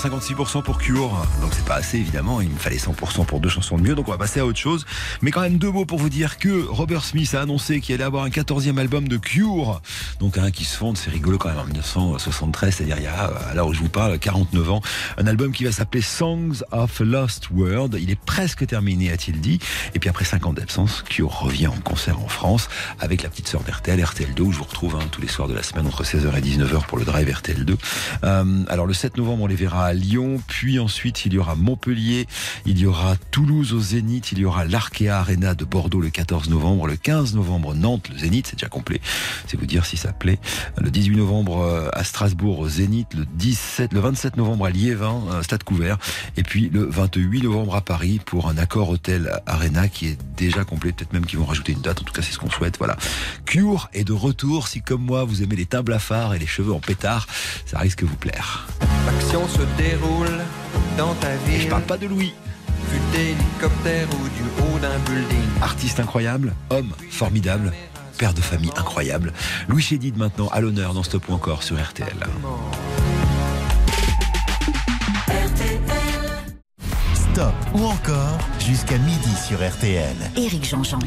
56% pour Cure. Donc c'est pas assez évidemment, il me fallait 100% pour deux chansons de mieux, donc on va passer à autre chose. Mais quand même deux mots pour vous dire que Robert Smith a annoncé qu'il allait avoir un 14e album de Cure. Donc un qui se fonde, c'est rigolo quand même, en 1973, c'est-à-dire il y a, à l'heure où je vous parle, 49 ans. Un album qui va s'appeler Songs of a Lost World. Il est presque terminé, a-t-il dit. Et puis après 5 ans d'absence, Cure revient en concert en France avec la petite sœur d'RTL, RTL2, où je vous retrouve hein, tous les soirs de la semaine entre 16h et 19h pour le drive RTL2. Euh, alors le 7 novembre, on les verra Lyon, puis ensuite il y aura Montpellier, il y aura Toulouse au Zénith, il y aura l'Arkea Arena de Bordeaux le 14 novembre, le 15 novembre Nantes, le Zénith, c'est déjà complet, c'est vous dire si ça plaît. Le 18 novembre euh, à Strasbourg au Zénith, le 17, le 27 novembre à Liévin, euh, stade couvert, et puis le 28 novembre à Paris pour un accord hôtel Arena qui est déjà complet, peut-être même qu'ils vont rajouter une date, en tout cas c'est ce qu'on souhaite, voilà. Cure est de retour, si comme moi vous aimez les teints blafards et les cheveux en pétard, ça risque de vous plaire. Se déroule dans ta Et je parle pas de Louis, d'hélicoptère ou du haut d'un building. artiste incroyable, homme formidable, père de famille incroyable. Louis Chédid maintenant à l'honneur dans Stop ou encore sur RTL. Stop ou encore jusqu'à midi sur RTL. Éric Jean-Jean.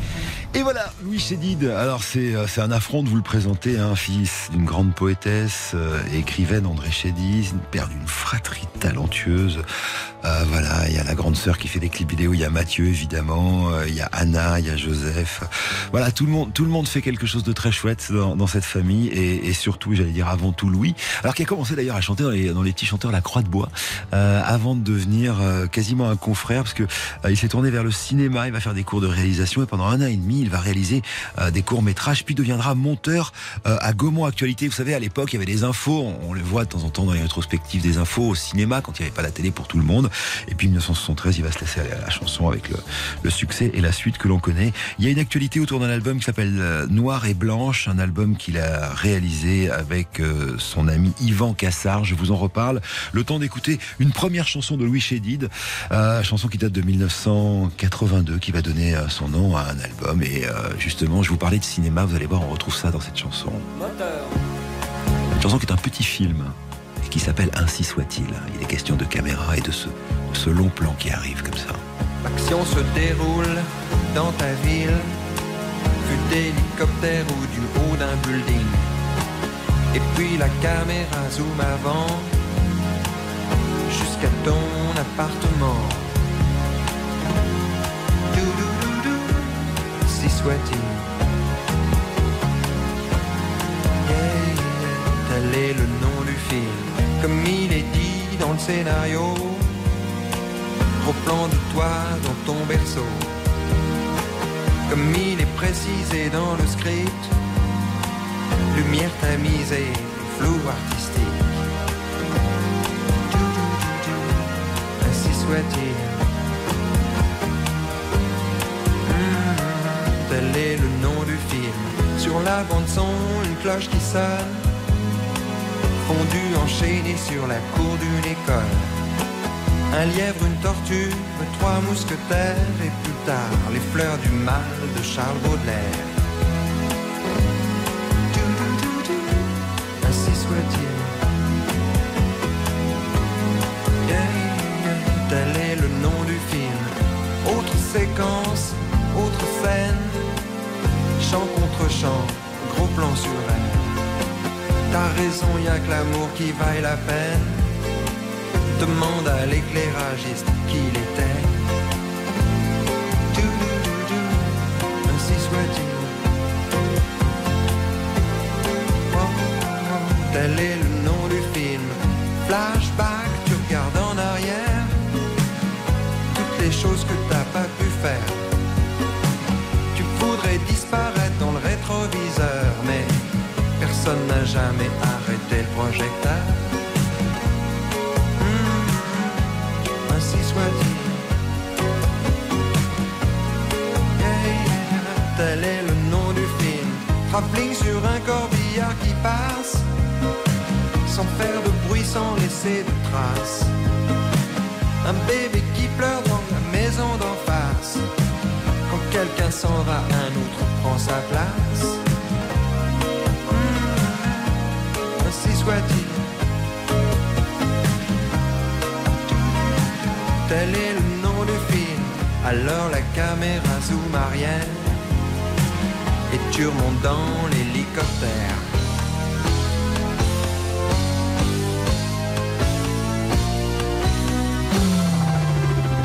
Et voilà, Louis Chédid. Alors c'est euh, c'est un affront de vous le présenter, un fils d'une grande poétesse euh, écrivaine André Chédid, père d'une fratrie talentueuse. Euh, voilà, il y a la grande sœur qui fait des clips vidéo, il y a Mathieu évidemment, euh, il y a Anna, il y a Joseph. Voilà, tout le monde, tout le monde fait quelque chose de très chouette dans, dans cette famille et, et surtout, j'allais dire avant tout Louis. Alors qui a commencé d'ailleurs à chanter dans les, dans les petits chanteurs La Croix de Bois euh, avant de devenir euh, quasiment un confrère parce que il s'est tourné vers le cinéma, il va faire des cours de réalisation et pendant un an et demi, il va réaliser euh, des courts métrages puis deviendra monteur euh, à Gaumont Actualité. Vous savez, à l'époque, il y avait des infos, on, les voit de temps en temps dans les rétrospectives des infos au cinéma quand il n'y avait pas la télé pour tout le monde. Et puis 1973, il va se laisser aller à la chanson avec le, succès et la suite que l'on connaît. Il y a une actualité autour d'un album qui s'appelle euh, Noir et Blanche, un album qu'il a réalisé avec son ami Yvan Cassard. Je vous en reparle. Le temps d'écouter une première chanson de Louis Chédid, chanson qui date de 1982, qui va donner son nom à un album. Et euh, justement, je vous parlais de cinéma, vous allez voir, on retrouve ça dans cette chanson. Une chanson qui est un petit film et qui s'appelle Ainsi soit-il. Il est question de caméra et de ce, long plan qui arrive comme ça. L'action se déroule dans ta ville, vue d'hélicoptère ou du haut d'un building. Et puis la caméra zoom avant, jusqu'à ton appartement. Si soit-il. Tel est le nom du film, comme il est dit dans le scénario au plan de toi dans ton berceau. Comme il est précisé dans le script, lumière tamisée, flou artistique. Ainsi soit-il. Son, une cloche qui sonne, fondue enchaînée sur la cour d'une école. Un lièvre, une tortue, trois mousquetaires et plus tard les fleurs du mal de Charles Baudelaire. Raison, y a que l'amour qui vaille la peine demande à l'éclairagiste qui il était. Doudoudou, Ainsi soit-il. Oh, oh, tel est le nom du film. Flashback, tu regardes en arrière. Toutes les choses que t'as pas pu faire. Tu voudrais disparaître dans le rétroviseur, mais personne n'a jamais arrêté le projecteur. ainsi soit-il. Tel est le nom du film. Travelling sur un corbillard qui passe, sans faire de bruit, sans laisser de traces. Un bébé qui pleure dans la maison d'en face. Quand quelqu'un s'en va, un autre prend sa place. Tel est le nom du film. Alors la caméra zoom arrière et tu remontes dans l'hélicoptère.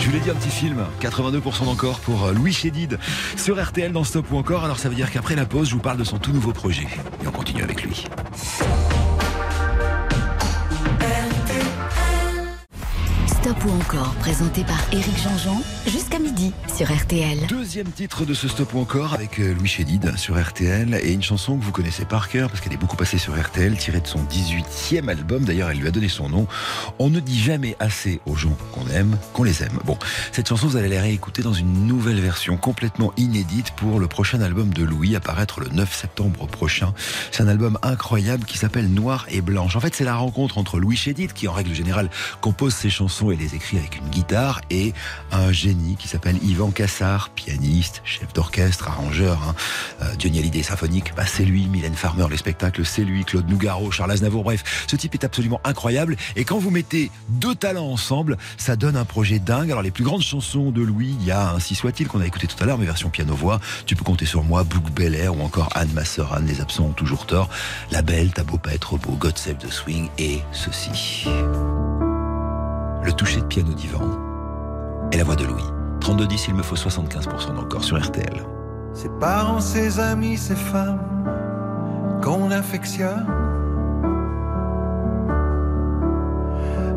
Je vous l'ai dit, un petit film, 82% d'encore pour euh, Louis Chédid sur RTL dans Stop ou encore. Alors ça veut dire qu'après la pause, je vous parle de son tout nouveau projet. Encore, présenté par Éric Jean-Jean, jusqu'à midi sur RTL. Deuxième titre de ce Stop ou encore avec euh, Louis Chédid sur RTL et une chanson que vous connaissez par cœur parce qu'elle est beaucoup passée sur RTL, tirée de son 18e album. D'ailleurs, elle lui a donné son nom. On ne dit jamais assez aux gens qu'on aime, qu'on les aime. Bon, cette chanson, vous allez la réécouter dans une nouvelle version complètement inédite pour le prochain album de Louis, apparaître le 9 septembre prochain. C'est un album incroyable qui s'appelle Noir et Blanche. En fait, c'est la rencontre entre Louis Chédid, qui en règle générale compose ses chansons et les écrit avec une guitare et un génie qui s'appelle Yvan Cassard, pianiste, chef d'orchestre, arrangeur. Hein. Euh, Hallyday symphonique, bah, c'est lui. Mylène Farmer, les spectacles, c'est lui. Claude Nougaro, Charles Aznavour, bref, ce type est absolument incroyable. Et quand vous mettez deux talents ensemble, ça donne un projet dingue. Alors les plus grandes chansons de Louis, il y a Ainsi soit-il qu'on a écouté tout à l'heure, mais version piano-voix. Tu peux compter sur moi, Book Bel Air ou encore Anne Masseran, Les absents ont toujours tort. La belle, t'as beau pas être beau, God Save the Swing et ceci. Le toucher de piano d'Ivan et la voix de Louis. 32-10, il me faut 75% d'encore sur RTL. Ses parents, ses amis, ses femmes qu'on affectionne,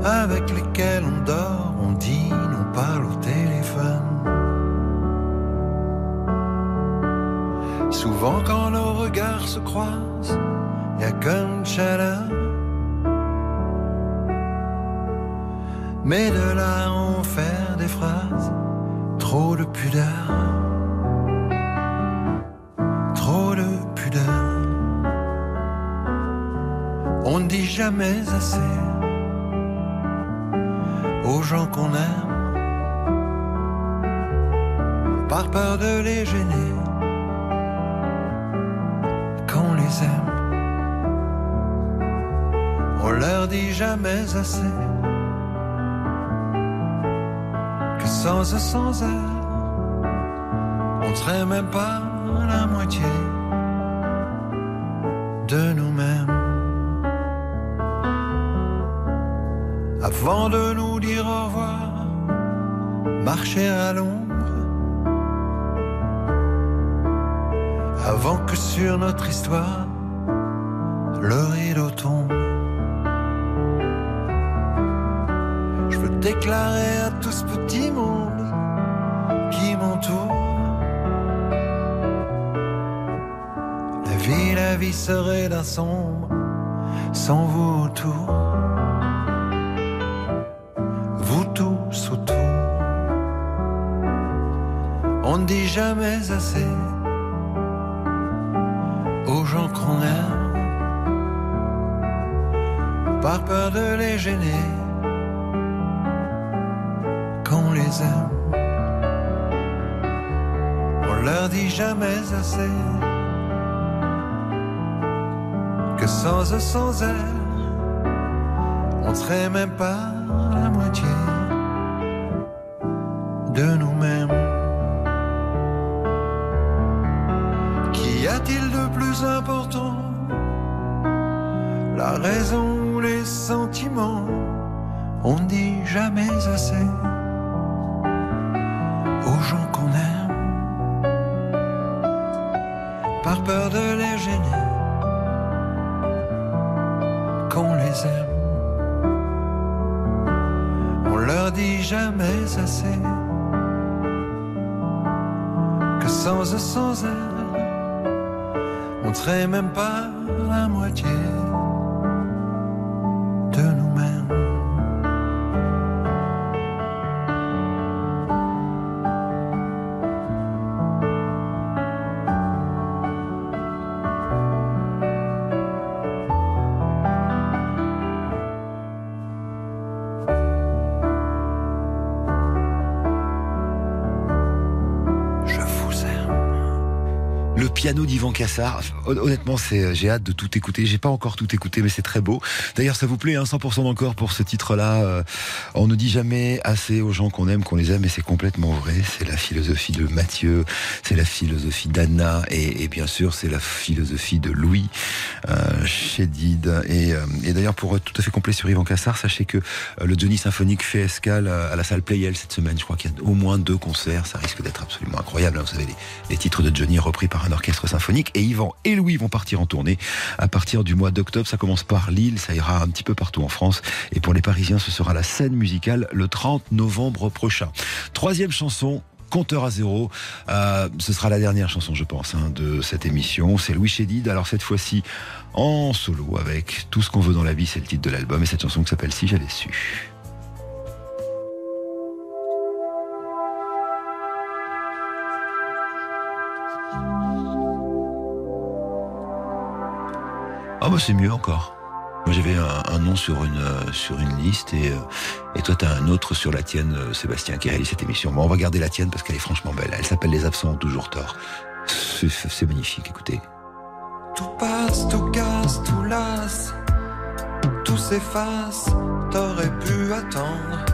avec lesquels on dort, on dîne, on parle au téléphone. Souvent quand nos regards se croisent, y a comme chaleur. Mais de là en faire des phrases, trop de pudeur. Trop de pudeur. On ne dit jamais assez aux gens qu'on aime, par peur de les gêner, qu'on les aime. On leur dit jamais assez sans eux, sans eux, on ne serait même pas la moitié de nous-mêmes. Avant de nous dire au revoir, marcher à l'ombre. Avant que sur notre histoire, le rideau tombe. Déclarer à tout ce petit monde qui m'entoure. La vie, la vie serait d'un sombre sans vous autour. Vous tous autour. On ne dit jamais assez aux gens qu'on aime, par peur de les gêner, jamais assez que sans eux, sans elles, on serait même pas la moitié de nous-mêmes. On ne piano d'Yvan Cassard. Hon- Honnêtement, c'est, j'ai hâte de tout écouter. J'ai pas encore tout écouté, mais c'est très beau. D'ailleurs, ça vous plaît, hein, 100% d'encore pour ce titre-là. On ne dit jamais assez aux gens qu'on aime, qu'on les aime, et c'est complètement vrai. C'est la philosophie de Mathieu, c'est la philosophie d'Anna, et, et bien sûr, c'est la philosophie de Louis, euh, Chédid. Et, euh, et d'ailleurs, pour être tout à fait complet sur Yvan Cassard, sachez que euh, le Johnny Symphonique fait escale euh, à la salle Playel cette semaine. Je crois qu'il y a au moins deux concerts. Ça risque d'être absolument incroyable. hein. Vous savez, les, les titres de Johnny repris par un orchestre symphonique. Et Yvan et Louis vont partir en tournée à partir du mois d'octobre. Ça commence par Lille, ça ira un petit peu partout en France. Et pour les Parisiens, ce sera la scène le 30 novembre prochain. Troisième chanson. Compteur à zéro, Euh, ce sera la dernière chanson, je pense, hein, de cette émission. C'est Louis Chédid. Alors cette fois-ci en solo avec tout ce qu'on veut dans la vie, c'est le titre de l'album et cette chanson qui s'appelle Si j'avais su. Ah bah c'est mieux encore. Moi j'avais un, nom sur une euh, sur une liste et euh, et toi t'as un autre sur la tienne, euh, Sébastien, qui réalise cette émission. Bon, on va garder la tienne parce qu'elle est franchement belle. Elle s'appelle Les absents ont toujours tort. C'est magnifique. Écoutez. Tout passe, tout casse, tout lasse, tout s'efface, t'aurais pu attendre.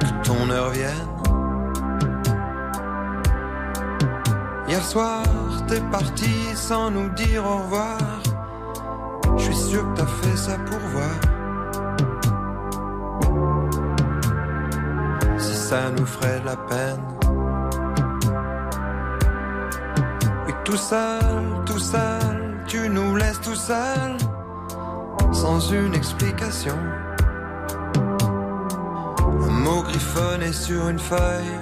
Que ton heure vienne. Hier soir, t'es parti sans nous dire au revoir. Je suis sûr que t'as fait ça pour voir. Si ça nous ferait la peine. Oui, tout seul, tout seul, tu nous laisses tout seul, sans une explication. Un mot griffonné sur une feuille,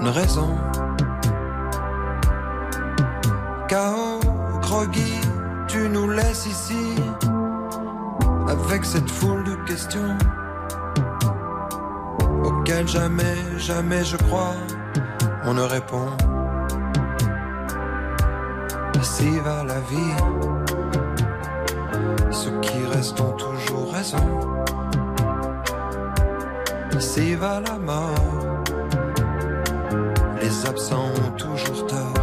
une raison. Chaos, groggy, tu nous laisses ici, avec cette foule de questions, auxquelles jamais, jamais je crois, on ne répond. Ici va la vie. Ceux qui restent ont toujours raison. Ici va la mort. Les absents ont toujours tort.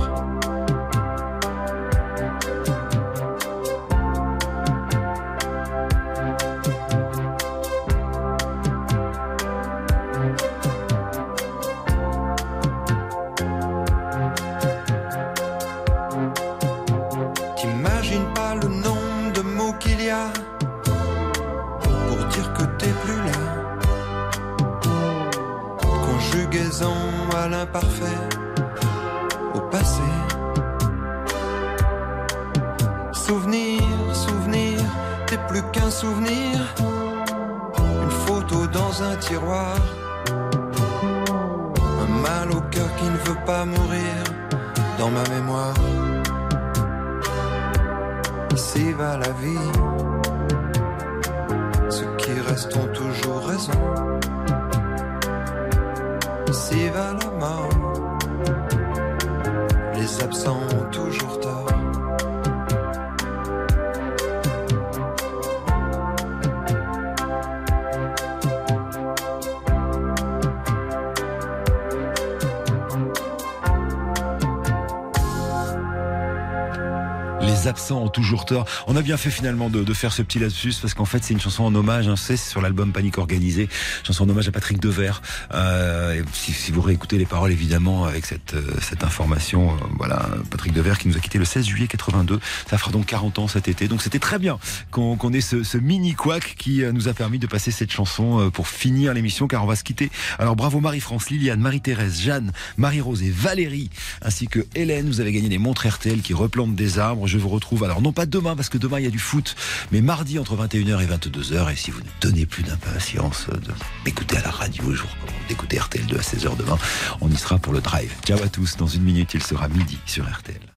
Ont toujours tort. On a bien fait finalement de, de faire ce petit lapsus parce qu'en fait c'est une chanson en hommage. Hein, c'est sur l'album Panique Organisée, chanson en hommage à Patrick Devers. Euh, si, si vous réécoutez les paroles évidemment avec cette euh, cette information, euh, voilà Patrick Devers qui nous a quitté le 16 juillet 82. Ça fera donc 40 ans cet été. Donc c'était très bien qu'on qu'on ait ce, ce mini couac qui euh, nous a permis de passer cette chanson pour finir l'émission car on va se quitter. Alors bravo Marie-France, Liliane, Marie-Thérèse, Jeanne, Marie-Rose et Valérie ainsi que Hélène. Vous avez gagné des montres RTL qui replantent des arbres. Je vous retrouve alors non pas demain parce que demain il y a du foot, mais mardi entre 21h et 22h. Et si vous ne donnez plus d'impatience de m'écouter à la radio, je vous recommande d'écouter RTL 2 à 16h demain. On y sera pour le drive. Ciao à tous. Dans une minute, il sera midi sur RTL.